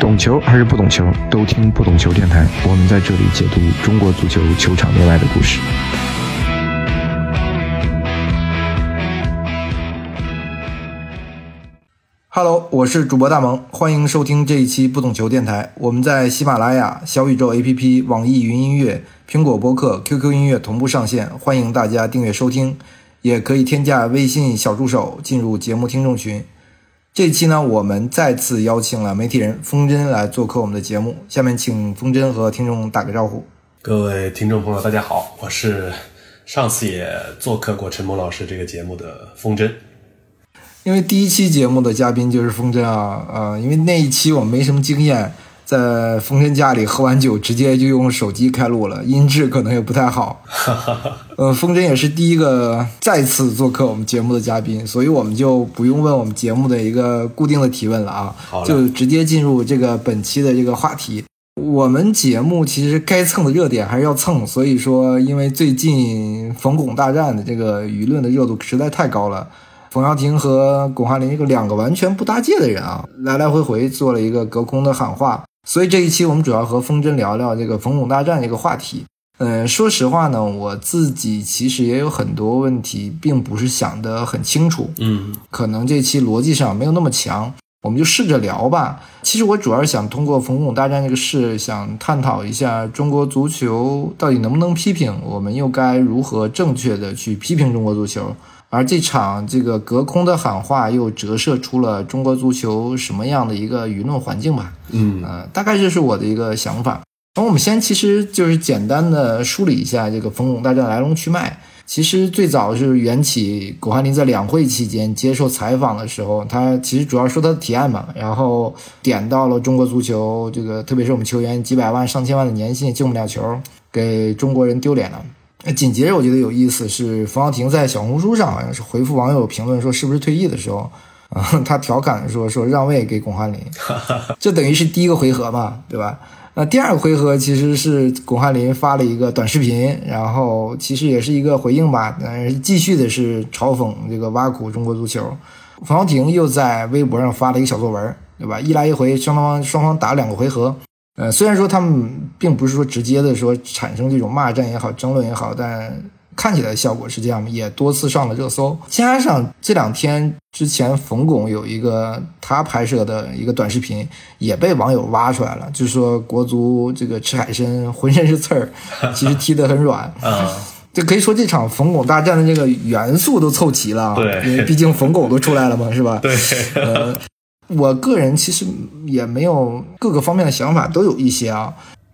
懂球还是不懂球，都听不懂球电台。我们在这里解读中国足球球场内外的故事。Hello，我是主播大萌，欢迎收听这一期不懂球电台。我们在喜马拉雅、小宇宙 APP、网易云音乐、苹果播客、QQ 音乐同步上线，欢迎大家订阅收听，也可以添加微信小助手进入节目听众群。这期呢，我们再次邀请了媒体人风筝来做客我们的节目。下面请风筝和听众打个招呼。各位听众朋友，大家好，我是上次也做客过陈萌老师这个节目的风筝。因为第一期节目的嘉宾就是风筝啊，呃，因为那一期我们没什么经验，在风筝家里喝完酒，直接就用手机开录了，音质可能也不太好。呃，风筝也是第一个再次做客我们节目的嘉宾，所以我们就不用问我们节目的一个固定的提问了啊，就直接进入这个本期的这个话题。我们节目其实该蹭的热点还是要蹭，所以说，因为最近冯巩大战的这个舆论的热度实在太高了。冯潇霆和巩汉林这个两个完全不搭界的人啊，来来回回做了一个隔空的喊话，所以这一期我们主要和风筝聊聊这个冯巩大战这个话题。嗯，说实话呢，我自己其实也有很多问题，并不是想得很清楚。嗯，可能这期逻辑上没有那么强，我们就试着聊吧。其实我主要是想通过冯巩大战这个事，想探讨一下中国足球到底能不能批评，我们又该如何正确的去批评中国足球。而这场这个隔空的喊话，又折射出了中国足球什么样的一个舆论环境吧？嗯，呃，大概这是我的一个想法。那我们先其实就是简单的梳理一下这个冯巩大战来龙去脉。其实最早是缘起巩汉林在两会期间接受采访的时候，他其实主要说他的提案嘛，然后点到了中国足球这个，特别是我们球员几百万上千万的年薪进不了球，给中国人丢脸了。紧接着，我觉得有意思是冯潇霆在小红书上好像是回复网友评论说是不是退役的时候，啊，他调侃说说让位给巩汉林，这等于是第一个回合嘛，对吧？那第二个回合其实是巩汉林发了一个短视频，然后其实也是一个回应吧，是继续的是嘲讽这个挖苦中国足球。冯潇霆又在微博上发了一个小作文，对吧？一来一回，双方双方打两个回合。呃，虽然说他们并不是说直接的说产生这种骂战也好、争论也好，但看起来效果是这样，也多次上了热搜。加上这两天之前冯巩有一个他拍摄的一个短视频，也被网友挖出来了，就是说国足这个吃海参浑身是刺儿，其实踢得很软。啊，就可以说这场冯巩大战的这个元素都凑齐了。对，因为毕竟冯巩都出来了嘛，是吧？对，呃。我个人其实也没有各个方面的想法都有一些啊。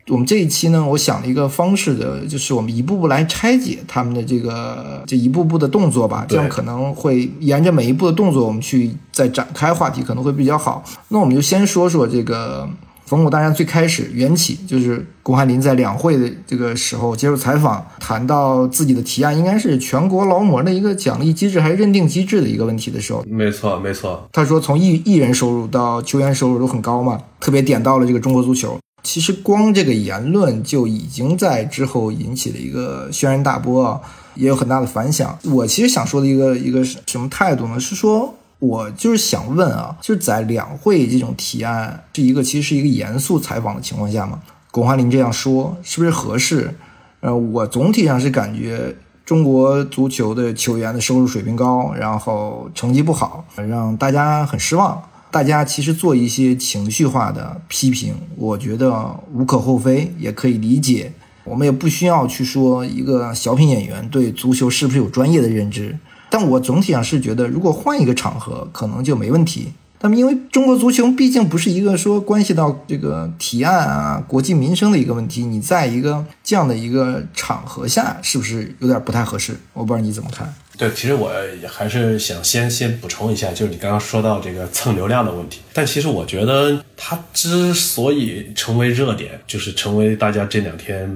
我们这一期呢，我想了一个方式的，就是我们一步步来拆解他们的这个这一步步的动作吧，这样可能会沿着每一步的动作，我们去再展开话题，可能会比较好。那我们就先说说这个。冯巩大战最开始缘起就是巩汉林在两会的这个时候接受采访，谈到自己的提案应该是全国劳模的一个奖励机制还是认定机制的一个问题的时候，没错没错。他说从艺艺人收入到球员收入都很高嘛，特别点到了这个中国足球。其实光这个言论就已经在之后引起了一个轩然大波啊，也有很大的反响。我其实想说的一个一个什么态度呢？是说。我就是想问啊，就是在两会这种提案是一个其实是一个严肃采访的情况下嘛，巩汉林这样说是不是合适？呃，我总体上是感觉中国足球的球员的收入水平高，然后成绩不好，让大家很失望。大家其实做一些情绪化的批评，我觉得无可厚非，也可以理解。我们也不需要去说一个小品演员对足球是不是有专业的认知。但我总体上是觉得，如果换一个场合，可能就没问题。那么，因为中国足球毕竟不是一个说关系到这个提案啊、国计民生的一个问题，你在一个这样的一个场合下，是不是有点不太合适？我不知道你怎么看。对，其实我还是想先先补充一下，就是你刚刚说到这个蹭流量的问题。但其实我觉得，它之所以成为热点，就是成为大家这两天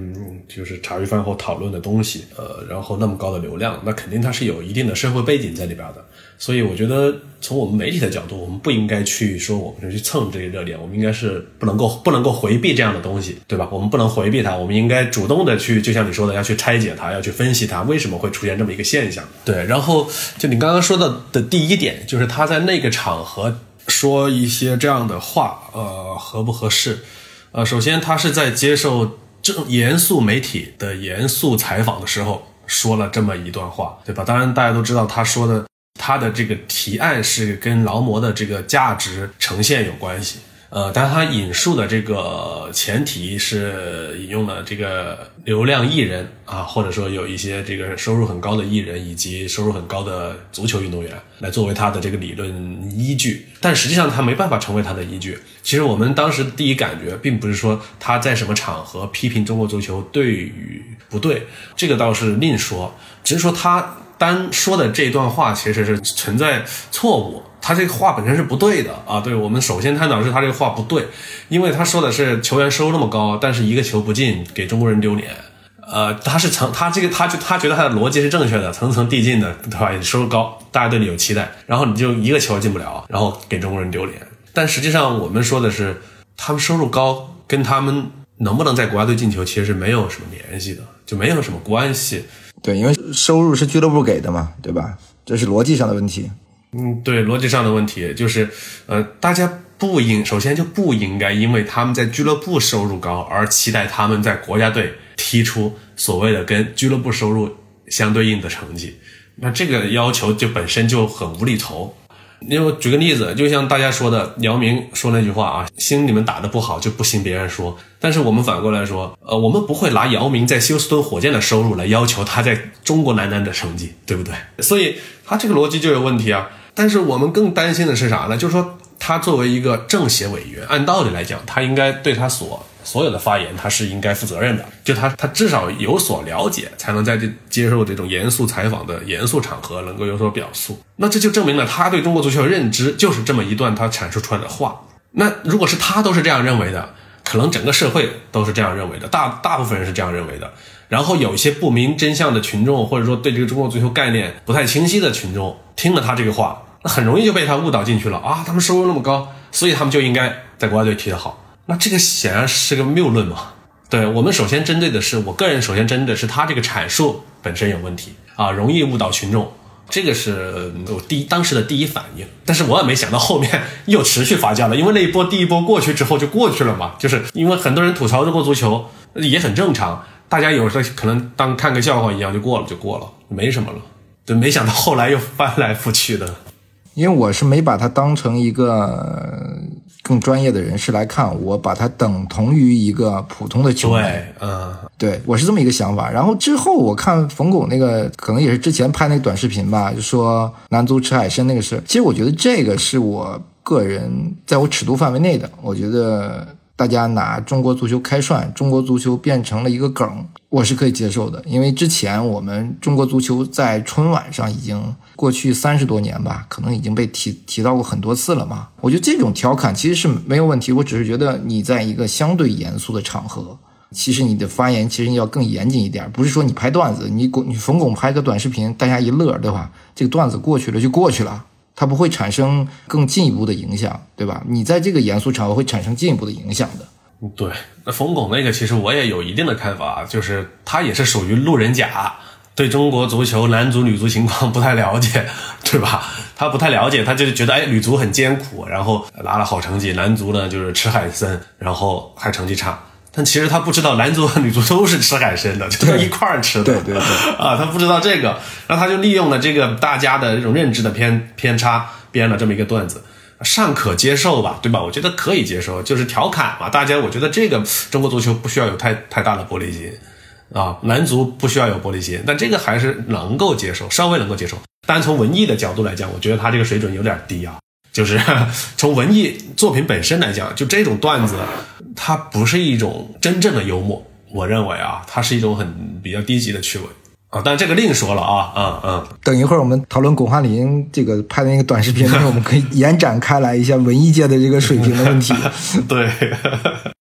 就是茶余饭后讨论的东西。呃，然后那么高的流量，那肯定它是有一定的社会背景在里边的。所以我觉得，从我们媒体的角度，我们不应该去说我们就去蹭这个热点，我们应该是不能够不能够回避这样的东西，对吧？我们不能回避它，我们应该主动的去，就像你说的，要去拆解它，要去分析它为什么会出现这么一个现象。对，然后就你刚刚说到的第一点，就是他在那个场合说一些这样的话，呃，合不合适？呃，首先他是在接受正严肃媒体的严肃采访的时候说了这么一段话，对吧？当然大家都知道他说的他的这个提案是跟劳模的这个价值呈现有关系。呃，但他引述的这个前提是引用了这个流量艺人啊，或者说有一些这个收入很高的艺人以及收入很高的足球运动员来作为他的这个理论依据，但实际上他没办法成为他的依据。其实我们当时第一感觉并不是说他在什么场合批评中国足球对与不对，这个倒是另说，只是说他单说的这段话其实是存在错误。他这个话本身是不对的啊！对我们首先探讨是他这个话不对，因为他说的是球员收入那么高，但是一个球不进给中国人丢脸。呃，他是层他这个他就他觉得他的逻辑是正确的，层层递进的，对吧？收入高，大家对你有期待，然后你就一个球进不了，然后给中国人丢脸。但实际上我们说的是，他们收入高跟他们能不能在国家队进球其实是没有什么联系的，就没有什么关系。对，因为收入是俱乐部给的嘛，对吧？这是逻辑上的问题。嗯，对，逻辑上的问题就是，呃，大家不应首先就不应该因为他们在俱乐部收入高而期待他们在国家队踢出所谓的跟俱乐部收入相对应的成绩，那这个要求就本身就很无厘头。因为举个例子，就像大家说的，姚明说那句话啊，心里面打的不好就不信别人说。但是我们反过来说，呃，我们不会拿姚明在休斯顿火箭的收入来要求他在中国男篮的成绩，对不对？所以他这个逻辑就有问题啊。但是我们更担心的是啥呢？就是说，他作为一个政协委员，按道理来讲，他应该对他所所有的发言，他是应该负责任的。就他，他至少有所了解，才能在这接受这种严肃采访的严肃场合能够有所表述。那这就证明了他对中国足球的认知就是这么一段他阐述出来的话。那如果是他都是这样认为的，可能整个社会都是这样认为的，大大部分人是这样认为的。然后有一些不明真相的群众，或者说对这个中国足球概念不太清晰的群众，听了他这个话。那很容易就被他误导进去了啊！他们收入那么高，所以他们就应该在国家队踢得好。那这个显然是个谬论嘛？对我们首先针对的是，我个人首先针对的是他这个阐述本身有问题啊，容易误导群众。这个是我第一当时的第一反应。但是我也没想到后面又持续发酵了，因为那一波第一波过去之后就过去了嘛。就是因为很多人吐槽中国足球也很正常，大家有时候可能当看个笑话一样就过了就过了，没什么了。对，没想到后来又翻来覆去的。因为我是没把他当成一个更专业的人士来看，我把他等同于一个普通的球迷。对，嗯，对我是这么一个想法。然后之后我看冯巩那个，可能也是之前拍那个短视频吧，就说男足吃海参那个事。其实我觉得这个是我个人在我尺度范围内的，我觉得。大家拿中国足球开涮，中国足球变成了一个梗，我是可以接受的。因为之前我们中国足球在春晚上已经过去三十多年吧，可能已经被提提到过很多次了嘛。我觉得这种调侃其实是没有问题。我只是觉得你在一个相对严肃的场合，其实你的发言其实要更严谨一点。不是说你拍段子，你你冯巩拍个短视频，大家一乐，对吧？这个段子过去了就过去了。它不会产生更进一步的影响，对吧？你在这个严肃场合会产生进一步的影响的。对，那冯巩那个其实我也有一定的看法，就是他也是属于路人甲，对中国足球男足、女足情况 不太了解，对吧？他不太了解，他就觉得哎，女足很艰苦，然后拿了好成绩，男足呢就是吃海参，然后还成绩差。但其实他不知道男足和女足都是吃海参的，就是一块儿吃的。对对对，啊，他不知道这个，然后他就利用了这个大家的这种认知的偏偏差，编了这么一个段子，尚可接受吧，对吧？我觉得可以接受，就是调侃嘛。大家，我觉得这个中国足球不需要有太太大的玻璃心啊，男足不需要有玻璃心，但这个还是能够接受，稍微能够接受。但从文艺的角度来讲，我觉得他这个水准有点低啊。就是 从文艺作品本身来讲，就这种段子，它不是一种真正的幽默。我认为啊，它是一种很比较低级的趣味啊。但这个另说了啊，嗯嗯。等一会儿我们讨论巩汉林这个拍的那个短视频的时候，我们可以 延展开来一下文艺界的这个水平的问题。对。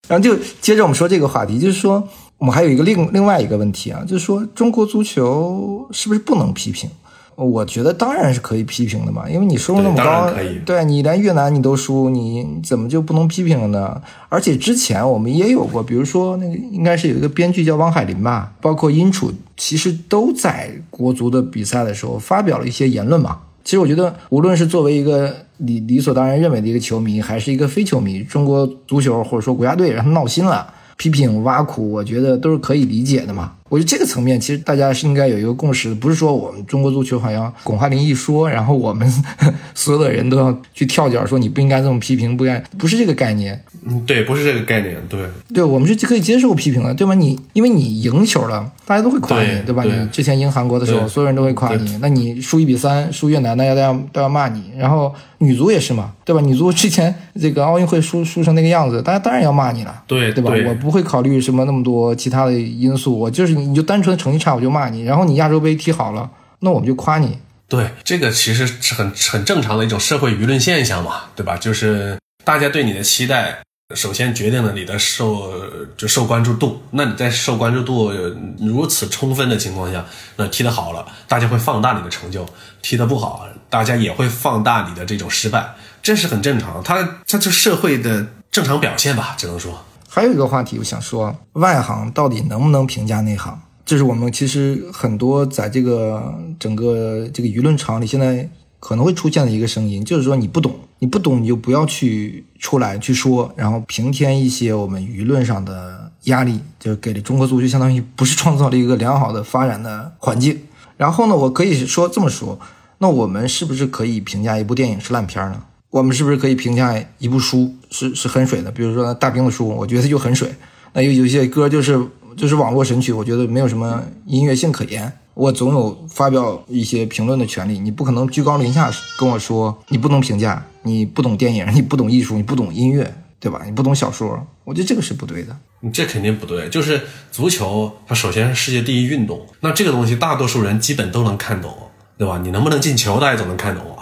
然后就接着我们说这个话题，就是说我们还有一个另另外一个问题啊，就是说中国足球是不是不能批评？我觉得当然是可以批评的嘛，因为你收入那么高，对你连越南你都输，你怎么就不能批评了呢？而且之前我们也有过，比如说那个应该是有一个编剧叫汪海林吧，包括殷楚，其实都在国足的比赛的时候发表了一些言论嘛。其实我觉得，无论是作为一个理理所当然认为的一个球迷，还是一个非球迷，中国足球或者说国家队让他闹心了，批评挖苦，我觉得都是可以理解的嘛。我觉得这个层面，其实大家是应该有一个共识的，不是说我们中国足球好像巩汉林一说，然后我们 所有的人都要去跳脚说你不应该这么批评，不该，不是这个概念。嗯，对，不是这个概念，对，对，我们是可以接受批评的，对吗？你因为你赢球了，大家都会夸你，对吧？对你之前赢韩国的时候，所有人都会夸你。那你输一比三，输越南，大家都要都要骂你。然后女足也是嘛，对吧？你如果之前这个奥运会输输成那个样子，大家当然要骂你了。对对吧？我不会考虑什么那么多其他的因素，我就是你就单纯成绩差我就骂你，然后你亚洲杯踢好了，那我们就夸你。对，这个其实是很很正常的一种社会舆论现象嘛，对吧？就是大家对你的期待，首先决定了你的受就受关注度。那你在受关注度如此充分的情况下，那踢得好了，大家会放大你的成就；踢得不好，大家也会放大你的这种失败，这是很正常。他他就社会的正常表现吧，只能说。还有一个话题，我想说，外行到底能不能评价内行？这是我们其实很多在这个整个这个舆论场里，现在可能会出现的一个声音，就是说你不懂，你不懂你就不要去出来去说，然后平添一些我们舆论上的压力，就给了中国足球相当于不是创造了一个良好的发展的环境。然后呢，我可以说这么说，那我们是不是可以评价一部电影是烂片呢？我们是不是可以评价一部书是是很水的？比如说大兵的书，我觉得就很水。那有有些歌就是就是网络神曲，我觉得没有什么音乐性可言。我总有发表一些评论的权利，你不可能居高临下跟我说你不能评价，你不懂电影，你不懂艺术，你不懂音乐，对吧？你不懂小说，我觉得这个是不对的。你这肯定不对，就是足球，它首先是世界第一运动，那这个东西大多数人基本都能看懂，对吧？你能不能进球，大家总能看懂。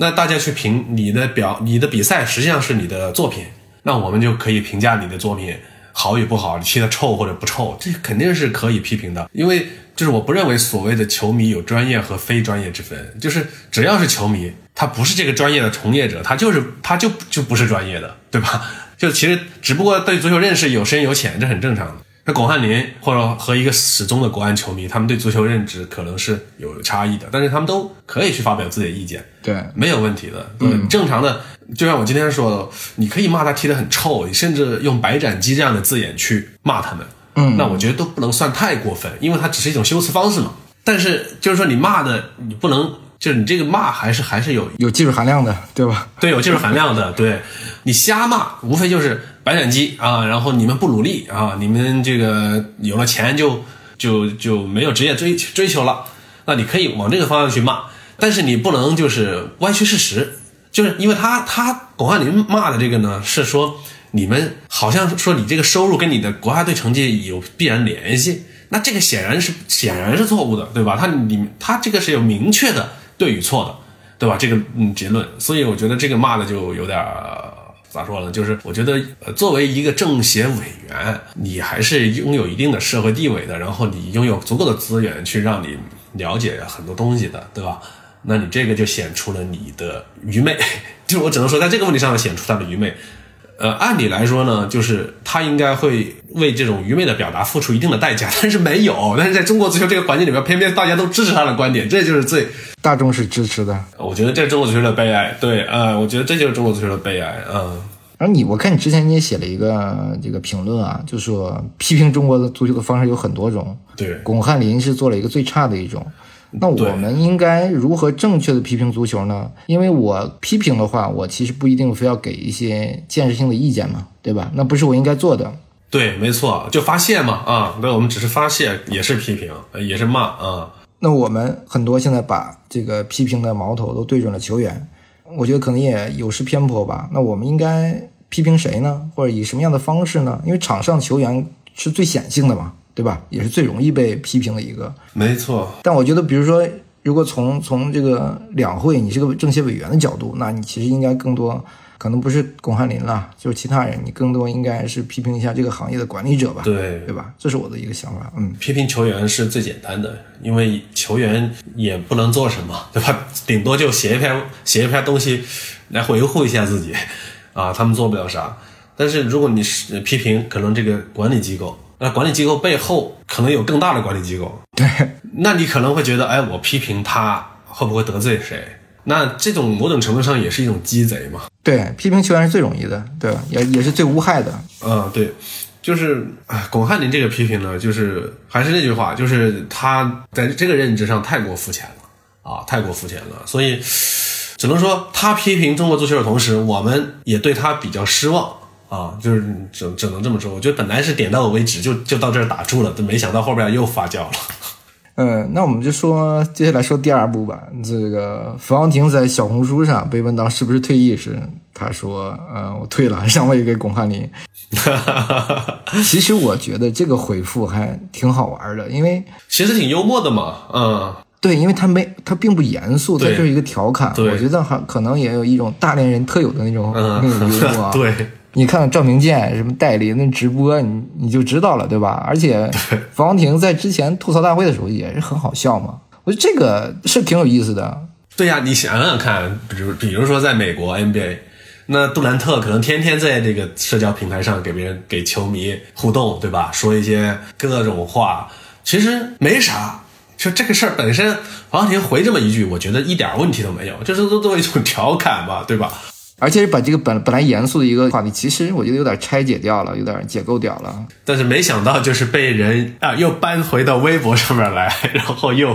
那大家去评你的表，你的比赛实际上是你的作品，那我们就可以评价你的作品好与不好，你踢得臭或者不臭，这肯定是可以批评的。因为就是我不认为所谓的球迷有专业和非专业之分，就是只要是球迷，他不是这个专业的从业者，他就是他就就不是专业的，对吧？就其实只不过对足球认识有深有浅，这很正常的。那巩汉林或者和一个始终的国安球迷，他们对足球认知可能是有差异的，但是他们都可以去发表自己的意见，对，没有问题的。嗯，正常的，就像我今天说的，你可以骂他踢得很臭，你甚至用白斩鸡这样的字眼去骂他们，嗯，那我觉得都不能算太过分，因为它只是一种修辞方式嘛。但是就是说你骂的，你不能。就是你这个骂还是还是有有技术含量的，对吧？对，有技术含量的。对，你瞎骂，无非就是白斩鸡啊，然后你们不努力啊，你们这个有了钱就就就没有职业追追求了。那你可以往这个方向去骂，但是你不能就是歪曲事实。就是因为他他巩汉林骂的这个呢，是说你们好像说你这个收入跟你的国家队成绩有必然联系，那这个显然是显然是错误的，对吧？他你他这个是有明确的。对与错的，对吧？这个嗯结论，所以我觉得这个骂的就有点咋说呢？就是我觉得，作为一个政协委员，你还是拥有一定的社会地位的，然后你拥有足够的资源去让你了解很多东西的，对吧？那你这个就显出了你的愚昧，就是我只能说在这个问题上显出他的愚昧。呃，按理来说呢，就是他应该会为这种愚昧的表达付出一定的代价，但是没有。但是在中国足球这个环境里面，偏偏大家都支持他的观点，这就是最大众是支持的。我觉得这是中国足球的悲哀。对，呃，我觉得这就是中国足球的悲哀。嗯。而你，我看你之前你也写了一个这个评论啊，就说批评中国的足球的方式有很多种。对，巩汉林是做了一个最差的一种。那我们应该如何正确的批评足球呢？因为我批评的话，我其实不一定非要给一些建设性的意见嘛，对吧？那不是我应该做的。对，没错，就发泄嘛，啊，那我们只是发泄，也是批评，也是骂啊。那我们很多现在把这个批评的矛头都对准了球员，我觉得可能也有失偏颇吧。那我们应该批评谁呢？或者以什么样的方式呢？因为场上球员是最显性的嘛。对吧？也是最容易被批评的一个，没错。但我觉得，比如说，如果从从这个两会，你是个政协委员的角度，那你其实应该更多，可能不是巩汉林了，就是其他人，你更多应该是批评一下这个行业的管理者吧？对，对吧？这是我的一个想法。嗯，批评球员是最简单的，因为球员也不能做什么，对吧？顶多就写一篇写一篇东西来维护一下自己，啊，他们做不了啥。但是如果你是批评，可能这个管理机构。那管理机构背后可能有更大的管理机构，对，那你可能会觉得，哎，我批评他会不会得罪谁？那这种某种程度上也是一种鸡贼嘛。对，批评球员是最容易的，对吧？也也是最无害的。嗯，对，就是哎巩汉林这个批评呢，就是还是那句话，就是他在这个认知上太过肤浅了啊，太过肤浅了，所以只能说他批评中国足球的同时，我们也对他比较失望啊，就是只只能这么说。我觉得本来是点到为止，就就到这儿打住了，但没想到后边又发酵了。嗯，那我们就说接下来说第二部吧。这个冯潇霆在小红书上被问到是不是退役时，他说：“呃，我退了，让位给巩汉林。”其实我觉得这个回复还挺好玩的，因为其实挺幽默的嘛，嗯，对，因为他没他并不严肃，他就是一个调侃。对我觉得还可能也有一种大连人特有的那种、嗯那种幽默啊。对，你看赵明剑什么代理那直播，你你就知道了，对吧？而且冯潇霆在之前吐槽大会的时候也是很好笑嘛，我觉得这个是挺有意思的。对呀，你想想看，比如比如说在美国 NBA，那杜兰特可能天天在这个社交平台上给别人给球迷互动，对吧？说一些各种话，其实没啥。就这个事儿本身，黄晓婷回这么一句，我觉得一点问题都没有，这是都作为一种调侃吧，对吧？而且是把这个本本来严肃的一个话题，其实我觉得有点拆解掉了，有点解构掉了。但是没想到就是被人啊又搬回到微博上面来，然后又、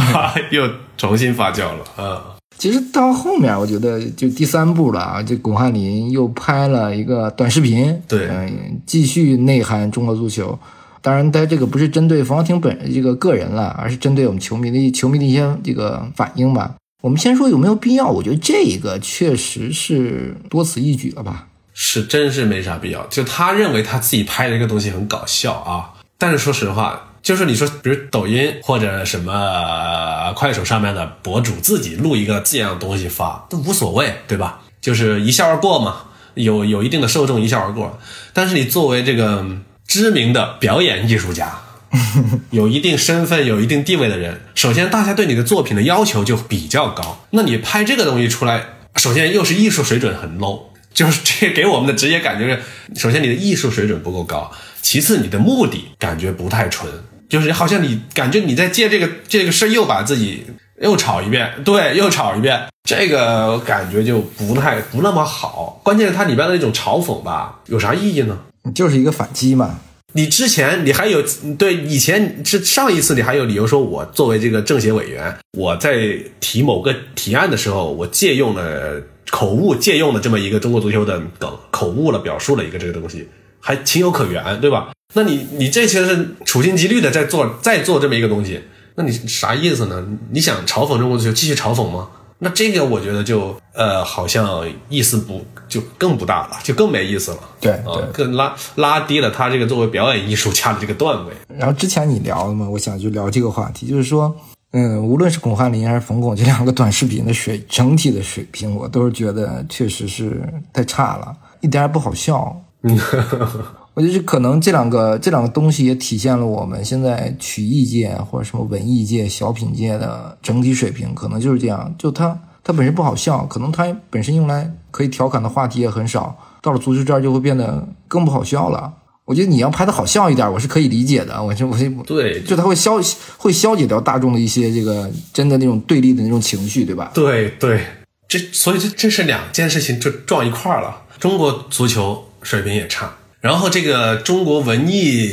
又重新发酵了，嗯。其实到后面，我觉得就第三步了啊，这巩汉林又拍了一个短视频，对嗯、继续内涵中国足球。当然，他这个不是针对冯潇霆本这个个人了，而是针对我们球迷的球迷的一些这个反应吧。我们先说有没有必要？我觉得这个确实是多此一举了吧。是真是没啥必要。就他认为他自己拍的一个东西很搞笑啊，但是说实话，就是你说，比如抖音或者什么快手上面的博主自己录一个这样的东西发，都无所谓，对吧？就是一笑而过嘛，有有一定的受众一笑而过。但是你作为这个知名的表演艺术家，有一定身份、有一定地位的人，首先大家对你的作品的要求就比较高。那你拍这个东西出来，首先又是艺术水准很 low，就是这给我们的直接感觉是，首先你的艺术水准不够高，其次你的目的感觉不太纯，就是好像你感觉你在借这个这个事儿又把自己又炒一遍，对，又炒一遍，这个感觉就不太不那么好。关键是它里边的那种嘲讽吧，有啥意义呢？就是一个反击嘛。你之前你还有对以前是上一次你还有理由说，我作为这个政协委员，我在提某个提案的时候，我借用了口误，借用了这么一个中国足球的梗，口误了表述了一个这个东西，还情有可原，对吧？那你你这些是处心积虑的在做在做这么一个东西，那你啥意思呢？你想嘲讽中国足球，继续嘲讽吗？那这个我觉得就呃，好像意思不就更不大了，就更没意思了。对啊，更拉拉低了他这个作为表演艺术家的这个段位。然后之前你聊了嘛，我想就聊这个话题，就是说，嗯，无论是巩汉林还是冯巩这两个短视频的水整体的水平，我都是觉得确实是太差了，一点也不好笑。我觉得可能这两个这两个东西也体现了我们现在曲艺界或者什么文艺界、小品界的整体水平，可能就是这样。就它它本身不好笑，可能它本身用来可以调侃的话题也很少，到了足球这儿就会变得更不好笑了。我觉得你要拍的好笑一点，我是可以理解的。我就我就对就它会消会消解掉大众的一些这个真的那种对立的那种情绪，对吧？对对，这所以这这是两件事情就撞一块儿了。中国足球水平也差，然后这个中国文艺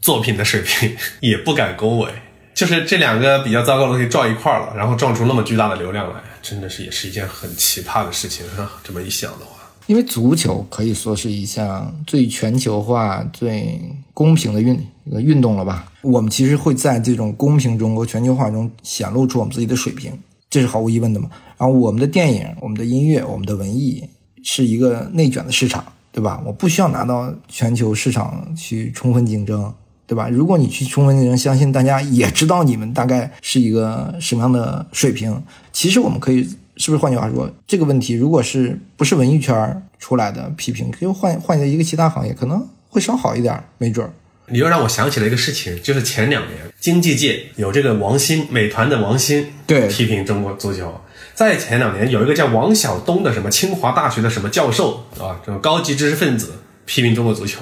作品的水平也不敢恭维，就是这两个比较糟糕的东西撞一块儿了，然后撞出那么巨大的流量来，真的是也是一件很奇葩的事情啊！这么一想的话。因为足球可以说是一项最全球化、最公平的运运动了吧？我们其实会在这种公平中和全球化中显露出我们自己的水平，这是毫无疑问的嘛。然后我们的电影、我们的音乐、我们的文艺是一个内卷的市场，对吧？我不需要拿到全球市场去充分竞争，对吧？如果你去充分竞争，相信大家也知道你们大概是一个什么样的水平。其实我们可以。是不是换句话说，这个问题如果是不是文艺圈出来的批评，可以换换一个其他行业，可能会稍好一点，没准儿。你又让我想起了一个事情，就是前两年经济界有这个王兴，美团的王兴对批评中国足球。在前两年有一个叫王晓东的什么清华大学的什么教授啊，这种高级知识分子批评中国足球，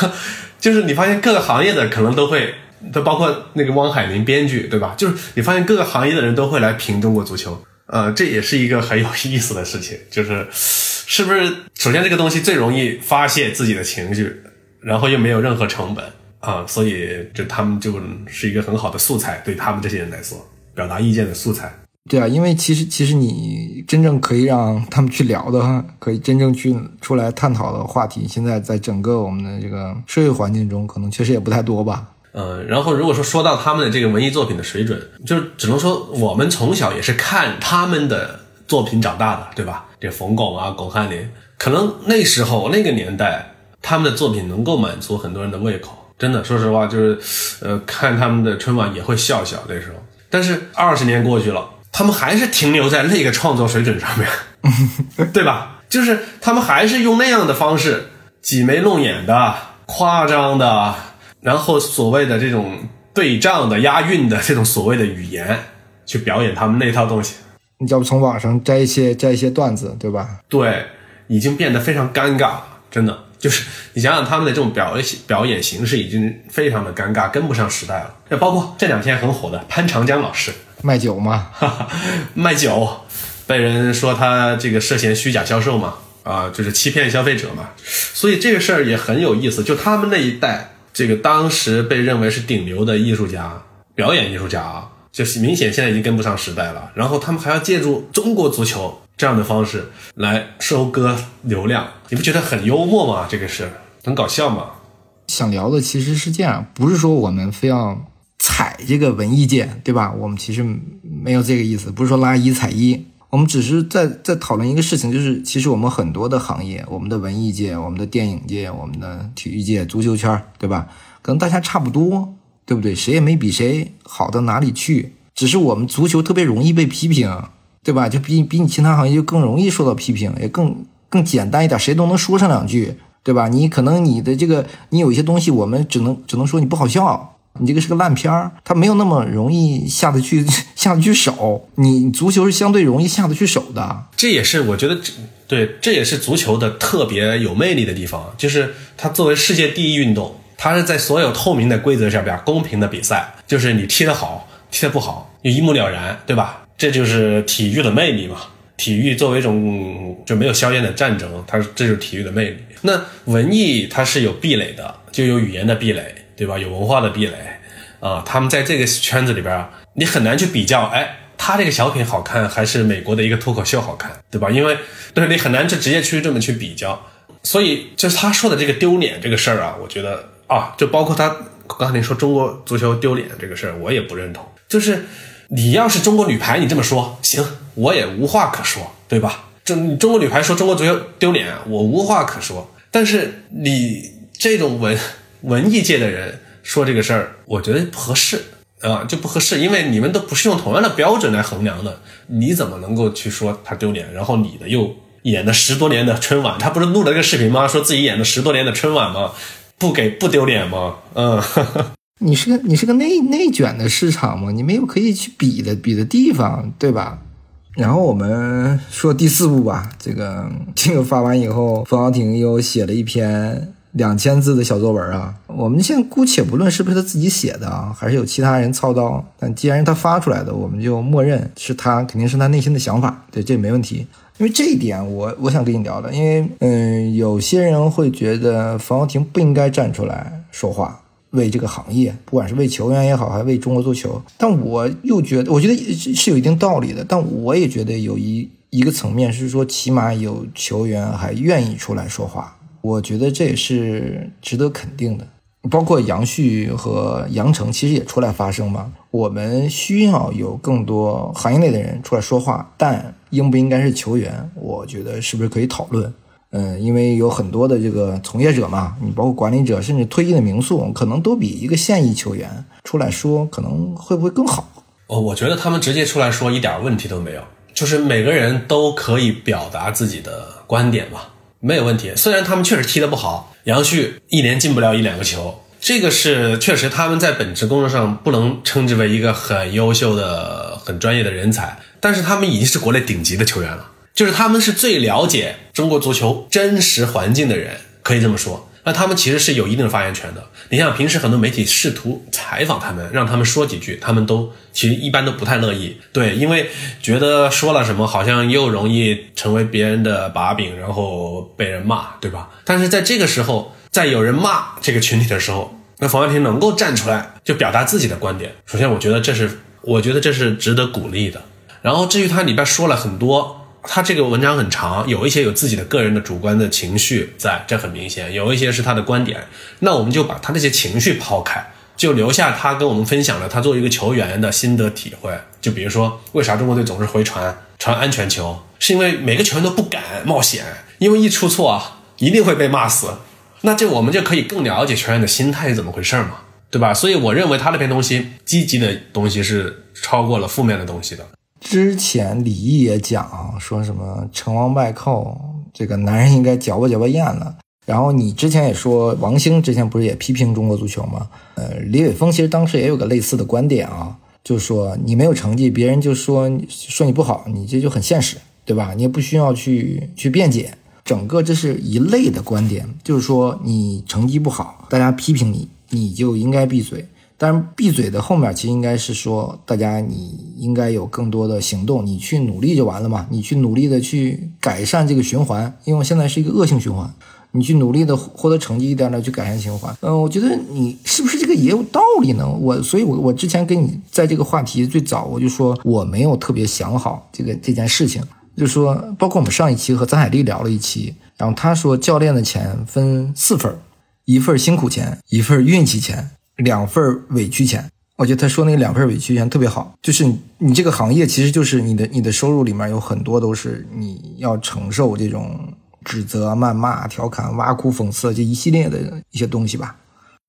就是你发现各个行业的可能都会，都包括那个汪海林编剧对吧？就是你发现各个行业的人都会来评中国足球。呃，这也是一个很有意思的事情，就是是不是首先这个东西最容易发泄自己的情绪，然后又没有任何成本啊，所以就他们就是一个很好的素材，对他们这些人来说，表达意见的素材。对啊，因为其实其实你真正可以让他们去聊的，可以真正去出来探讨的话题，现在在整个我们的这个社会环境中，可能确实也不太多吧。嗯，然后如果说说到他们的这个文艺作品的水准，就只能说我们从小也是看他们的作品长大的，对吧？这冯巩啊，巩汉林，可能那时候那个年代，他们的作品能够满足很多人的胃口。真的，说实话，就是呃，看他们的春晚也会笑笑那时候。但是二十年过去了。他们还是停留在那个创作水准上面，对吧？就是他们还是用那样的方式挤眉弄眼的、夸张的，然后所谓的这种对仗的、押韵的这种所谓的语言去表演他们那套东西。你要不从网上摘一些摘一些段子，对吧？对，已经变得非常尴尬，真的就是你想想他们的这种表演表演形式已经非常的尴尬，跟不上时代了。那包括这两天很火的潘长江老师。卖酒吗？卖酒，被人说他这个涉嫌虚假销售嘛，啊，就是欺骗消费者嘛。所以这个事儿也很有意思。就他们那一代，这个当时被认为是顶流的艺术家、表演艺术家啊，就是明显现在已经跟不上时代了。然后他们还要借助中国足球这样的方式来收割流量，你不觉得很幽默吗？这个是很搞笑吗？想聊的其实是这样，不是说我们非要。这个文艺界，对吧？我们其实没有这个意思，不是说拉一踩一，我们只是在在讨论一个事情，就是其实我们很多的行业，我们的文艺界、我们的电影界、我们的体育界、足球圈，对吧？可能大家差不多，对不对？谁也没比谁好到哪里去，只是我们足球特别容易被批评，对吧？就比比你其他行业就更容易受到批评，也更更简单一点，谁都能说上两句，对吧？你可能你的这个你有一些东西，我们只能只能说你不好笑。你这个是个烂片儿，它没有那么容易下得去 下得去手。你足球是相对容易下得去手的，这也是我觉得这对，这也是足球的特别有魅力的地方，就是它作为世界第一运动，它是在所有透明的规则下边公平的比赛，就是你踢得好，踢得不好，就一目了然，对吧？这就是体育的魅力嘛。体育作为一种就没有硝烟的战争，它这就是体育的魅力。那文艺它是有壁垒的，就有语言的壁垒。对吧？有文化的壁垒，啊，他们在这个圈子里边啊，你很难去比较，哎，他这个小品好看还是美国的一个脱口秀好看，对吧？因为对你很难去直接去这么去比较，所以就是他说的这个丢脸这个事儿啊，我觉得啊，就包括他刚才你说中国足球丢脸这个事儿，我也不认同。就是你要是中国女排，你这么说行，我也无话可说，对吧？中中国女排说中国足球丢脸，我无话可说。但是你这种文。文艺界的人说这个事儿，我觉得不合适啊，就不合适，因为你们都不是用同样的标准来衡量的，你怎么能够去说他丢脸？然后你的又演了十多年的春晚，他不是录了个视频吗？说自己演了十多年的春晚吗？不给不丢脸吗？嗯，你是个你是个内内卷的市场吗？你没有可以去比的比的地方，对吧？然后我们说第四部吧，这个这个发完以后，冯小婷又写了一篇。两千字的小作文啊，我们先姑且不论是不是他自己写的啊，还是有其他人操刀，但既然是他发出来的，我们就默认是他，肯定是他内心的想法，对，这没问题。因为这一点，我我想跟你聊的，因为嗯，有些人会觉得冯潇霆不应该站出来说话，为这个行业，不管是为球员也好，还是为中国足球，但我又觉得，我觉得是有一定道理的，但我也觉得有一一个层面是说，起码有球员还愿意出来说话。我觉得这也是值得肯定的，包括杨旭和杨成其实也出来发声嘛。我们需要有更多行业内的人出来说话，但应不应该是球员？我觉得是不是可以讨论？嗯，因为有很多的这个从业者嘛，你包括管理者，甚至退役的名宿，可能都比一个现役球员出来说，可能会不会更好？哦，我觉得他们直接出来说一点问题都没有，就是每个人都可以表达自己的观点嘛。没有问题，虽然他们确实踢得不好，杨旭一年进不了一两个球，这个是确实他们在本职工作上不能称之为一个很优秀的、很专业的人才，但是他们已经是国内顶级的球员了，就是他们是最了解中国足球真实环境的人，可以这么说。那他们其实是有一定的发言权的。你像平时很多媒体试图采访他们，让他们说几句，他们都其实一般都不太乐意。对，因为觉得说了什么好像又容易成为别人的把柄，然后被人骂，对吧？但是在这个时候，在有人骂这个群体的时候，那冯安婷能够站出来就表达自己的观点。首先，我觉得这是我觉得这是值得鼓励的。然后至于他里边说了很多。他这个文章很长，有一些有自己的个人的主观的情绪在，这很明显；有一些是他的观点。那我们就把他那些情绪抛开，就留下他跟我们分享了他作为一个球员的心得体会。就比如说，为啥中国队总是回传传安全球？是因为每个球员都不敢冒险，因为一出错啊，一定会被骂死。那这我们就可以更了解球员的心态是怎么回事嘛，对吧？所以我认为他那篇东西，积极的东西是超过了负面的东西的。之前李毅也讲说什么成王败寇，这个男人应该嚼吧嚼吧咽了。然后你之前也说王兴之前不是也批评中国足球吗？呃，李伟峰其实当时也有个类似的观点啊，就是说你没有成绩，别人就说说你不好，你这就很现实，对吧？你也不需要去去辩解，整个这是一类的观点，就是说你成绩不好，大家批评你，你就应该闭嘴。但是闭嘴的后面其实应该是说，大家你应该有更多的行动，你去努力就完了嘛，你去努力的去改善这个循环，因为我现在是一个恶性循环，你去努力的获得成绩，一点点去改善循环。嗯，我觉得你是不是这个也有道理呢？我所以，我我之前跟你在这个话题最早我就说我没有特别想好这个这件事情，就说包括我们上一期和张海丽聊了一期，然后他说教练的钱分四份一份辛苦钱，一份运气钱。两份委屈钱，我觉得他说那两份委屈钱特别好，就是你这个行业其实就是你的你的收入里面有很多都是你要承受这种指责、谩骂、调侃、挖苦、讽刺这一系列的一些东西吧。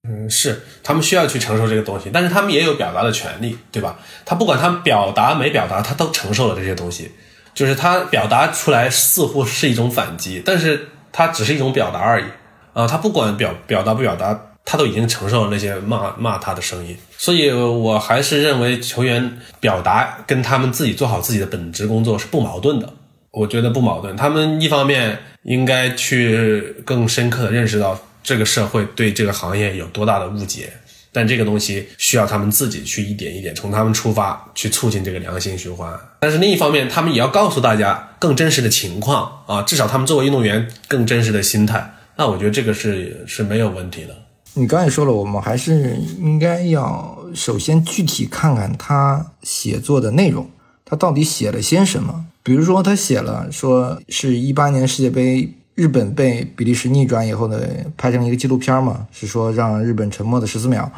嗯，是他们需要去承受这个东西，但是他们也有表达的权利，对吧？他不管他表达没表达，他都承受了这些东西，就是他表达出来似乎是一种反击，但是他只是一种表达而已啊，他不管表表达不表达。他都已经承受了那些骂骂他的声音，所以我还是认为球员表达跟他们自己做好自己的本职工作是不矛盾的。我觉得不矛盾。他们一方面应该去更深刻的认识到这个社会对这个行业有多大的误解，但这个东西需要他们自己去一点一点从他们出发去促进这个良性循环。但是另一方面，他们也要告诉大家更真实的情况啊，至少他们作为运动员更真实的心态。那我觉得这个是是没有问题的。你刚才说了，我们还是应该要首先具体看看他写作的内容，他到底写了些什么。比如说，他写了说是一八年世界杯，日本被比利时逆转以后的，拍成一个纪录片嘛，是说让日本沉默的十四秒。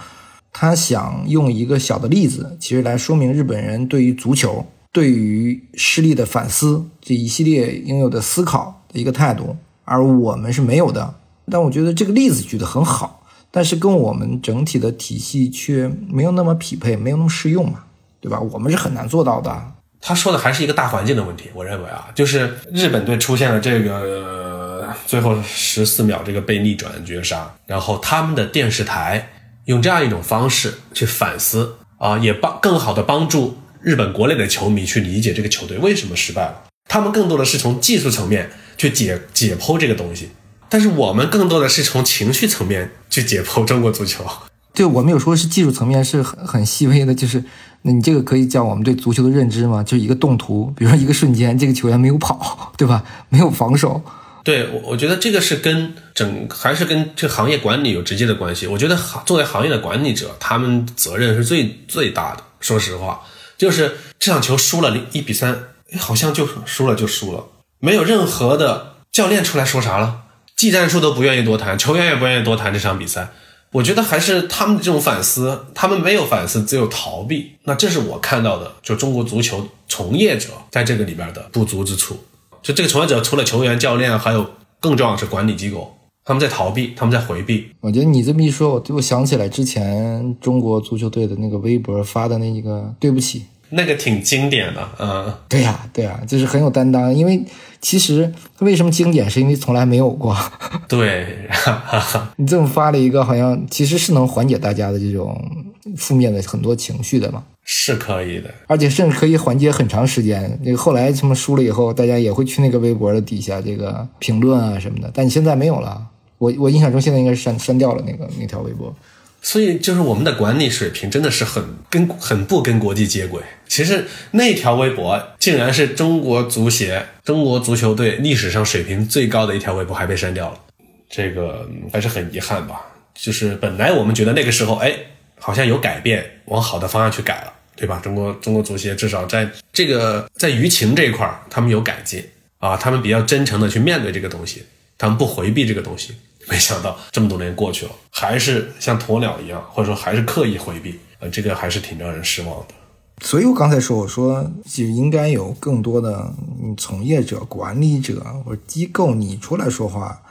他想用一个小的例子，其实来说明日本人对于足球、对于失利的反思这一系列应有的思考的一个态度，而我们是没有的。但我觉得这个例子举得很好。但是跟我们整体的体系却没有那么匹配，没有那么适用嘛，对吧？我们是很难做到的。他说的还是一个大环境的问题，我认为啊，就是日本队出现了这个最后十四秒这个被逆转绝杀，然后他们的电视台用这样一种方式去反思啊，也帮更好的帮助日本国内的球迷去理解这个球队为什么失败了。他们更多的是从技术层面去解解剖这个东西。但是我们更多的是从情绪层面去解剖中国足球。对我们有说是技术层面是很很细微的，就是那你这个可以叫我们对足球的认知吗？就是一个动图，比如说一个瞬间，这个球员没有跑，对吧？没有防守。对，我我觉得这个是跟整还是跟这行业管理有直接的关系。我觉得行作为行业的管理者，他们责任是最最大的。说实话，就是这场球输了一比三，好像就输了就输了，没有任何的教练出来说啥了。技战术都不愿意多谈，球员也不愿意多谈这场比赛。我觉得还是他们的这种反思，他们没有反思，只有逃避。那这是我看到的，就中国足球从业者在这个里边的不足之处。就这个从业者，除了球员、教练，还有更重要的是管理机构，他们在逃避，他们在回避。我觉得你这么一说，我我想起来之前中国足球队的那个微博发的那一个对不起，那个挺经典的。嗯，对呀，对呀，就是很有担当，因为。其实为什么经典？是因为从来没有过。对，你这么发了一个，好像其实是能缓解大家的这种负面的很多情绪的嘛？是可以的，而且甚至可以缓解很长时间。那个后来什么输了以后，大家也会去那个微博的底下这个评论啊什么的。但你现在没有了，我我印象中现在应该是删删掉了那个那条微博。所以就是我们的管理水平真的是很跟很不跟国际接轨。其实那条微博竟然是中国足协、中国足球队历史上水平最高的一条微博，还被删掉了，这个还是很遗憾吧。就是本来我们觉得那个时候，哎，好像有改变，往好的方向去改了，对吧？中国中国足协至少在这个在舆情这一块儿，他们有改进啊，他们比较真诚的去面对这个东西，他们不回避这个东西。没想到这么多年过去了，还是像鸵鸟一样，或者说还是刻意回避，呃，这个还是挺让人失望的。所以我刚才说，我说就应该有更多的从业者、管理者或者机构你出来说话，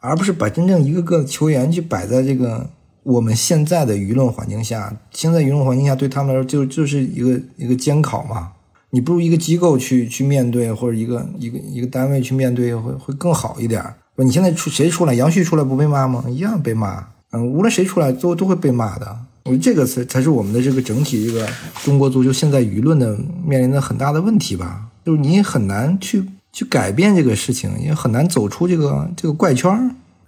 而不是把真正一个个球员去摆在这个我们现在的舆论环境下。现在舆论环境下对他们来说就就是一个一个监考嘛。你不如一个机构去去面对，或者一个一个一个单位去面对，会会更好一点。不，你现在出谁出来？杨旭出来不被骂吗？一样被骂。嗯，无论谁出来都都会被骂的。我觉得这个才才是我们的这个整体这个中国足球现在舆论的面临的很大的问题吧。就是你很难去去改变这个事情，也很难走出这个这个怪圈。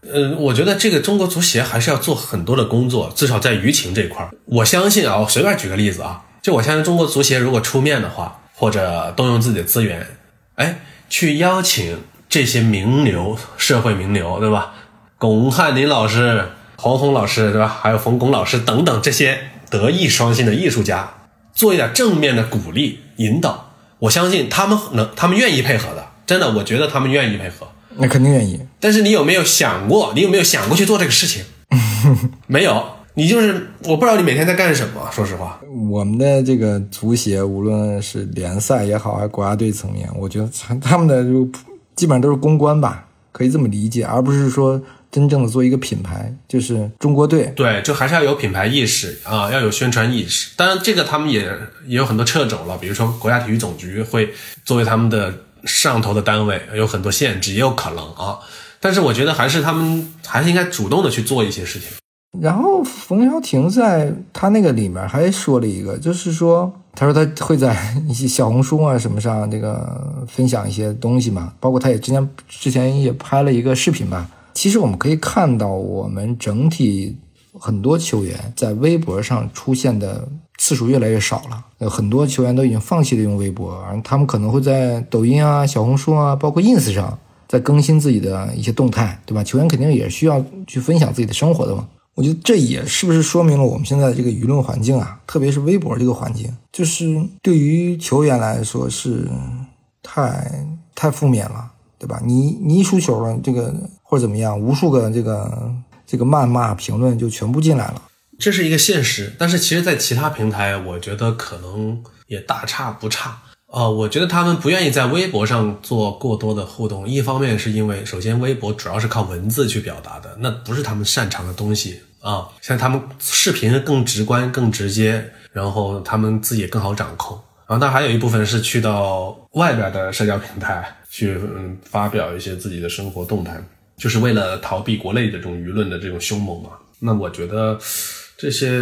呃，我觉得这个中国足协还是要做很多的工作，至少在舆情这块儿。我相信啊，我随便举个例子啊，就我相信中国足协如果出面的话，或者动用自己的资源，哎，去邀请这些名流、社会名流，对吧？巩汉林老师。黄宏老师对吧？还有冯巩老师等等这些德艺双馨的艺术家，做一点正面的鼓励引导，我相信他们能，他们愿意配合的。真的，我觉得他们愿意配合。那肯定愿意。但是你有没有想过？你有没有想过去做这个事情？没有。你就是我不知道你每天在干什么。说实话，我们的这个足协，无论是联赛也好，还是国家队层面，我觉得他们的就基本上都是公关吧，可以这么理解，而不是说。真正的做一个品牌，就是中国队。对，就还是要有品牌意识啊，要有宣传意识。当然，这个他们也也有很多掣肘了，比如说国家体育总局会作为他们的上头的单位，有很多限制，也有可能啊。但是我觉得还是他们还是应该主动的去做一些事情。然后冯潇霆在他那个里面还说了一个，就是说，他说他会在一些小红书啊什么上这个分享一些东西嘛，包括他也之前之前也拍了一个视频吧。其实我们可以看到，我们整体很多球员在微博上出现的次数越来越少了。有很多球员都已经放弃了用微博，他们可能会在抖音啊、小红书啊，包括 ins 上在更新自己的一些动态，对吧？球员肯定也需要去分享自己的生活的嘛。我觉得这也是不是说明了我们现在这个舆论环境啊，特别是微博这个环境，就是对于球员来说是太太负面了。对吧？你你一输球了，这个或者怎么样，无数个这个这个谩骂评论就全部进来了，这是一个现实。但是其实，在其他平台，我觉得可能也大差不差啊。我觉得他们不愿意在微博上做过多的互动，一方面是因为，首先微博主要是靠文字去表达的，那不是他们擅长的东西啊。像他们视频更直观、更直接，然后他们自己也更好掌控。然后，那还有一部分是去到外边的社交平台。去嗯发表一些自己的生活动态，就是为了逃避国内的这种舆论的这种凶猛嘛。那我觉得这些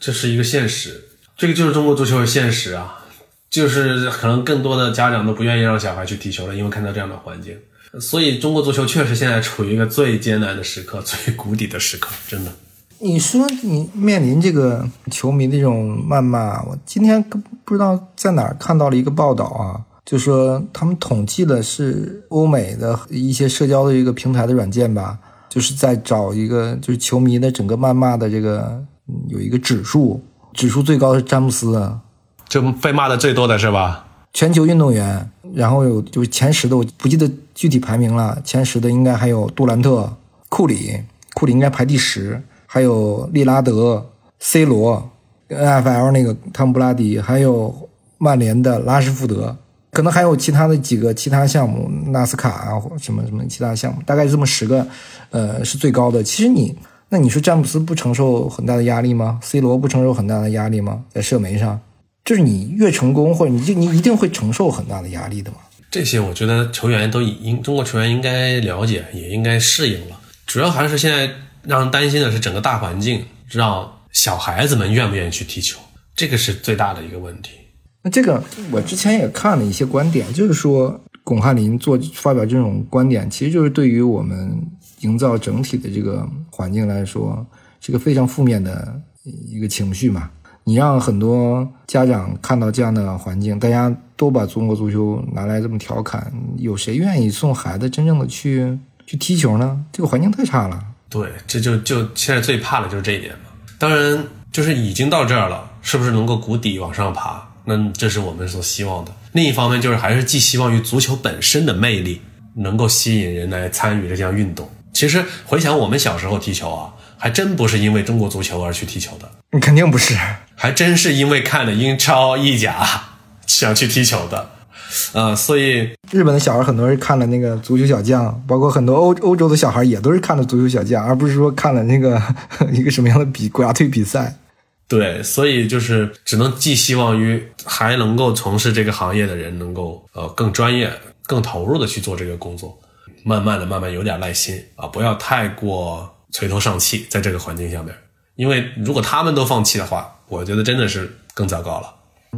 这是一个现实，这个就是中国足球的现实啊。就是可能更多的家长都不愿意让小孩去踢球了，因为看到这样的环境。所以中国足球确实现在处于一个最艰难的时刻、最谷底的时刻，真的。你说你面临这个球迷的这种谩骂，我今天不知道在哪儿看到了一个报道啊。就说他们统计的是欧美的一些社交的一个平台的软件吧，就是在找一个就是球迷的整个谩骂的这个有一个指数，指数最高是詹姆斯，就被骂的最多的是吧？全球运动员，然后有就是前十的我不记得具体排名了，前十的应该还有杜兰特、库里，库里应该排第十，还有利拉德、C 罗，NFL 那个汤姆布拉迪，还有曼联的拉什福德。可能还有其他的几个其他项目，纳斯卡啊，或什么什么其他项目，大概这么十个，呃，是最高的。其实你，那你说詹姆斯不承受很大的压力吗？C 罗不承受很大的压力吗？在社媒上，就是你越成功，或者你就你一定会承受很大的压力的嘛。这些我觉得球员都应中国球员应该了解，也应该适应了。主要还是现在让人担心的是整个大环境，让小孩子们愿不愿意去踢球，这个是最大的一个问题。那这个我之前也看了一些观点，就是说巩汉林做发表这种观点，其实就是对于我们营造整体的这个环境来说，是个非常负面的一个情绪嘛。你让很多家长看到这样的环境，大家都把中国足球拿来这么调侃，有谁愿意送孩子真正的去去踢球呢？这个环境太差了。对，这就就现在最怕的就是这一点嘛。当然，就是已经到这儿了，是不是能够谷底往上爬？那这是我们所希望的。另一方面，就是还是寄希望于足球本身的魅力，能够吸引人来参与这项运动。其实回想我们小时候踢球啊，还真不是因为中国足球而去踢球的，你肯定不是，还真是因为看了英超、意甲 想去踢球的。呃，所以日本的小孩很多人看了那个足球小将，包括很多欧欧洲的小孩也都是看了足球小将，而不是说看了那个 一个什么样的比国家队比赛。对，所以就是只能寄希望于还能够从事这个行业的人能够呃更专业、更投入的去做这个工作，慢慢的、慢慢有点耐心啊，不要太过垂头丧气，在这个环境下面，因为如果他们都放弃的话，我觉得真的是更糟糕了。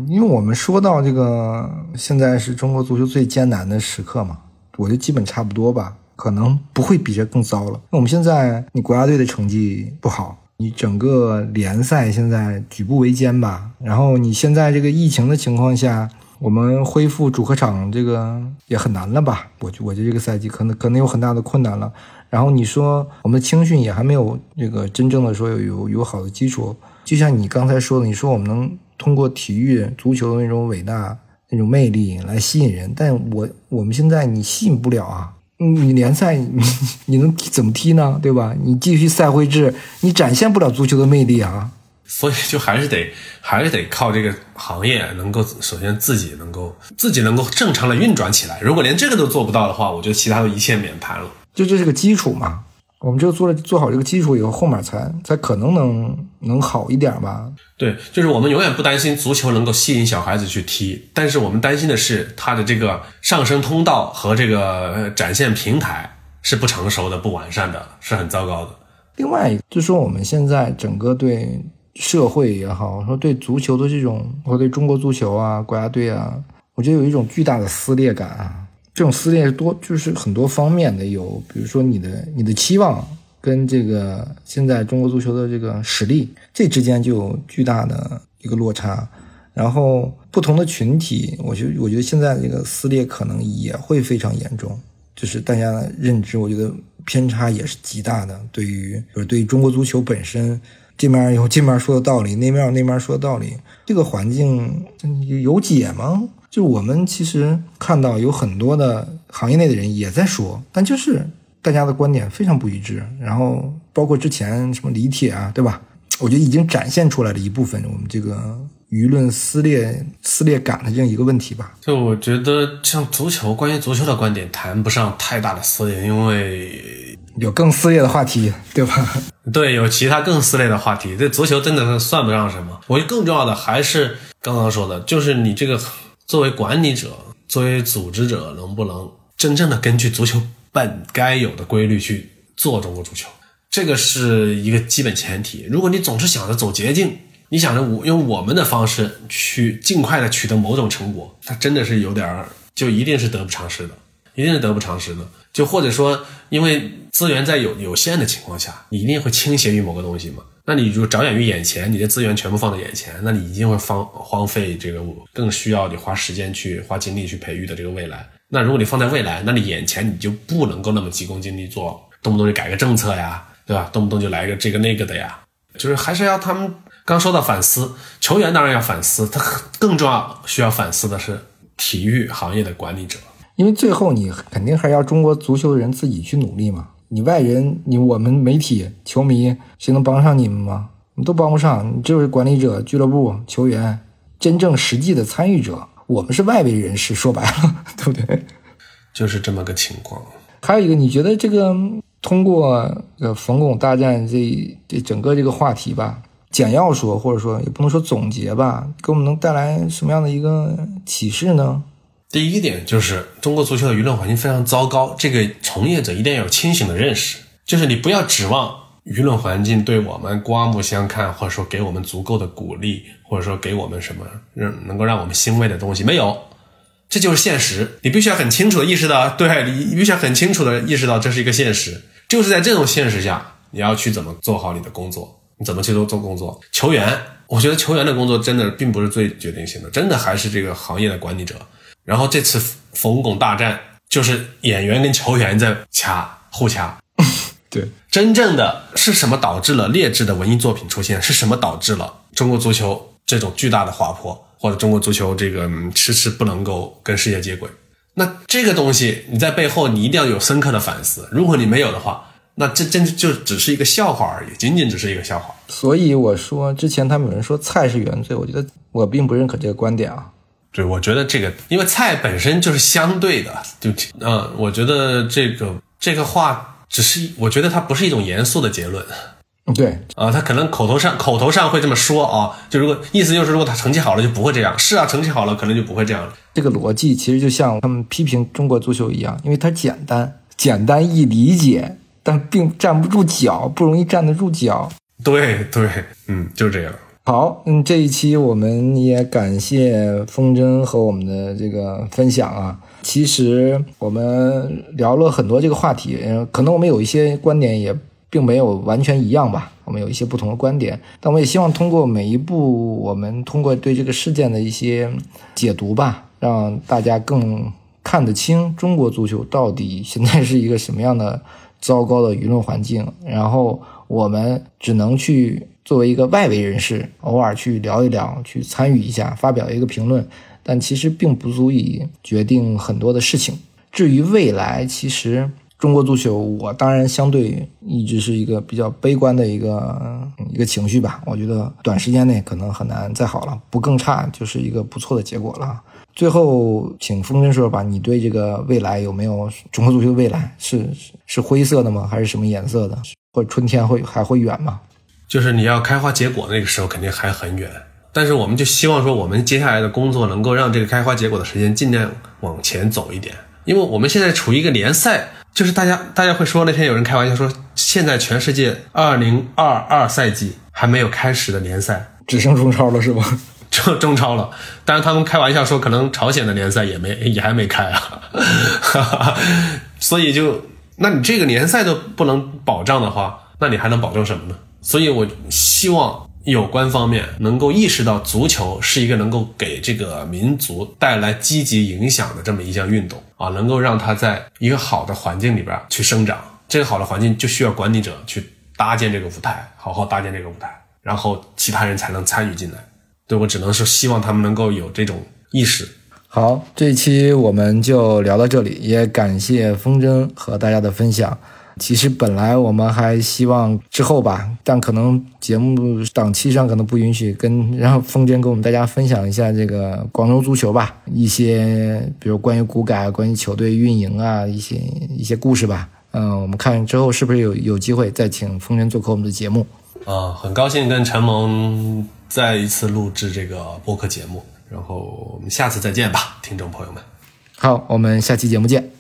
因为我们说到这个现在是中国足球最艰难的时刻嘛，我觉得基本差不多吧，可能不会比这更糟了。那我们现在你国家队的成绩不好。你整个联赛现在举步维艰吧，然后你现在这个疫情的情况下，我们恢复主客场这个也很难了吧？我我觉得这个赛季可能可能有很大的困难了。然后你说我们的青训也还没有这个真正的说有有好的基础，就像你刚才说的，你说我们能通过体育足球的那种伟大那种魅力来吸引人，但我我们现在你吸引不了啊。你联赛你你能怎么踢呢？对吧？你继续赛会制，你展现不了足球的魅力啊。所以就还是得还是得靠这个行业能够首先自己能够自己能够正常的运转起来。如果连这个都做不到的话，我觉得其他的一切免谈了。就这是个基础嘛。我们就做了做好这个基础以后，后面才才可能能能好一点吧。对，就是我们永远不担心足球能够吸引小孩子去踢，但是我们担心的是它的这个上升通道和这个展现平台是不成熟的、不完善的，是很糟糕的。另外一个就是说，我们现在整个对社会也好，说对足球的这种，或对中国足球啊、国家队啊，我觉得有一种巨大的撕裂感啊。这种撕裂是多就是很多方面的，有比如说你的你的期望跟这个现在中国足球的这个实力，这之间就有巨大的一个落差。然后不同的群体，我觉我觉得现在这个撕裂可能也会非常严重，就是大家的认知，我觉得偏差也是极大的。对于就是对于中国足球本身，这面有这面说的道理，那面有那面说的道理，这个环境有解吗？就我们其实看到有很多的行业内的人也在说，但就是大家的观点非常不一致。然后包括之前什么李铁啊，对吧？我觉得已经展现出来了一部分我们这个舆论撕裂、撕裂感的这样一个问题吧。就我觉得像足球，关于足球的观点谈不上太大的撕裂，因为有更撕裂的话题，对吧？对，有其他更撕裂的话题。这足球真的算不上什么。我觉得更重要的还是刚刚说的，就是你这个。作为管理者，作为组织者，能不能真正的根据足球本该有的规律去做中国足球？这个是一个基本前提。如果你总是想着走捷径，你想着我用我们的方式去尽快的取得某种成果，它真的是有点儿，就一定是得不偿失的，一定是得不偿失的。就或者说，因为资源在有有限的情况下，你一定会倾斜于某个东西嘛？那你就着眼于眼前，你的资源全部放在眼前，那你一定会荒荒废这个更需要你花时间去花精力去培育的这个未来。那如果你放在未来，那你眼前你就不能够那么急功近利做，动不动就改个政策呀，对吧？动不动就来个这个那个的呀，就是还是要他们刚说到反思，球员当然要反思，他更重要需要反思的是体育行业的管理者，因为最后你肯定还是要中国足球的人自己去努力嘛。你外人，你我们媒体、球迷，谁能帮上你们吗？你都帮不上，你就是管理者、俱乐部、球员，真正实际的参与者，我们是外围人士。说白了，对不对？就是这么个情况。还有一个，你觉得这个通过呃冯巩大战这这整个这个话题吧，简要说，或者说也不能说总结吧，给我们能带来什么样的一个启示呢？第一点就是中国足球的舆论环境非常糟糕，这个从业者一定要有清醒的认识，就是你不要指望舆论环境对我们刮目相看，或者说给我们足够的鼓励，或者说给我们什么让能够让我们欣慰的东西，没有，这就是现实。你必须要很清楚的意识到，对你必须要很清楚的意识到这是一个现实。就是在这种现实下，你要去怎么做好你的工作，你怎么去做做工作。球员，我觉得球员的工作真的并不是最决定性的，真的还是这个行业的管理者。然后这次冯巩大战，就是演员跟球员在掐互掐。对，真正的是什么导致了劣质的文艺作品出现？是什么导致了中国足球这种巨大的滑坡，或者中国足球这个迟迟不能够跟世界接轨？那这个东西你在背后你一定要有深刻的反思。如果你没有的话，那这真就只是一个笑话而已，仅仅只是一个笑话。所以我说之前他们有人说菜是原罪，我觉得我并不认可这个观点啊。对，我觉得这个因为菜本身就是相对的，就嗯，我觉得这个这个话只是，我觉得它不是一种严肃的结论。对啊，他可能口头上口头上会这么说啊，就如果意思就是如果他成绩好了就不会这样。是啊，成绩好了可能就不会这样了。这个逻辑其实就像他们批评中国足球一样，因为它简单，简单易理解，但并站不住脚，不容易站得住脚。对对，嗯，就是这样。好，嗯，这一期我们也感谢风筝和我们的这个分享啊。其实我们聊了很多这个话题，嗯，可能我们有一些观点也。并没有完全一样吧，我们有一些不同的观点，但我也希望通过每一步，我们通过对这个事件的一些解读吧，让大家更看得清中国足球到底现在是一个什么样的糟糕的舆论环境。然后我们只能去作为一个外围人士，偶尔去聊一聊，去参与一下，发表一个评论，但其实并不足以决定很多的事情。至于未来，其实。中国足球，我当然相对一直是一个比较悲观的一个一个情绪吧。我觉得短时间内可能很难再好了，不更差就是一个不错的结果了。最后，请风筝说吧，你对这个未来有没有中国足球未来是是灰色的吗？还是什么颜色的？或者春天会还会远吗？就是你要开花结果那个时候肯定还很远，但是我们就希望说，我们接下来的工作能够让这个开花结果的时间尽量往前走一点，因为我们现在处于一个联赛。就是大家，大家会说那天有人开玩笑说，现在全世界二零二二赛季还没有开始的联赛，只剩中超了是吧？就中超了。但是他们开玩笑说，可能朝鲜的联赛也没也还没开啊。所以就，那你这个联赛都不能保障的话，那你还能保证什么呢？所以我希望。有关方面能够意识到，足球是一个能够给这个民族带来积极影响的这么一项运动啊，能够让它在一个好的环境里边去生长。这个好的环境就需要管理者去搭建这个舞台，好好搭建这个舞台，然后其他人才能参与进来。对我只能是希望他们能够有这种意识。好，这一期我们就聊到这里，也感谢风筝和大家的分享。其实本来我们还希望之后吧，但可能节目档期上可能不允许跟，然后风筝跟我们大家分享一下这个广州足球吧，一些比如关于股改、关于球队运营啊一些一些故事吧。嗯，我们看之后是不是有有机会再请风筝做客我们的节目。啊，很高兴跟陈萌再一次录制这个播客节目，然后我们下次再见吧，听众朋友们。好，我们下期节目见。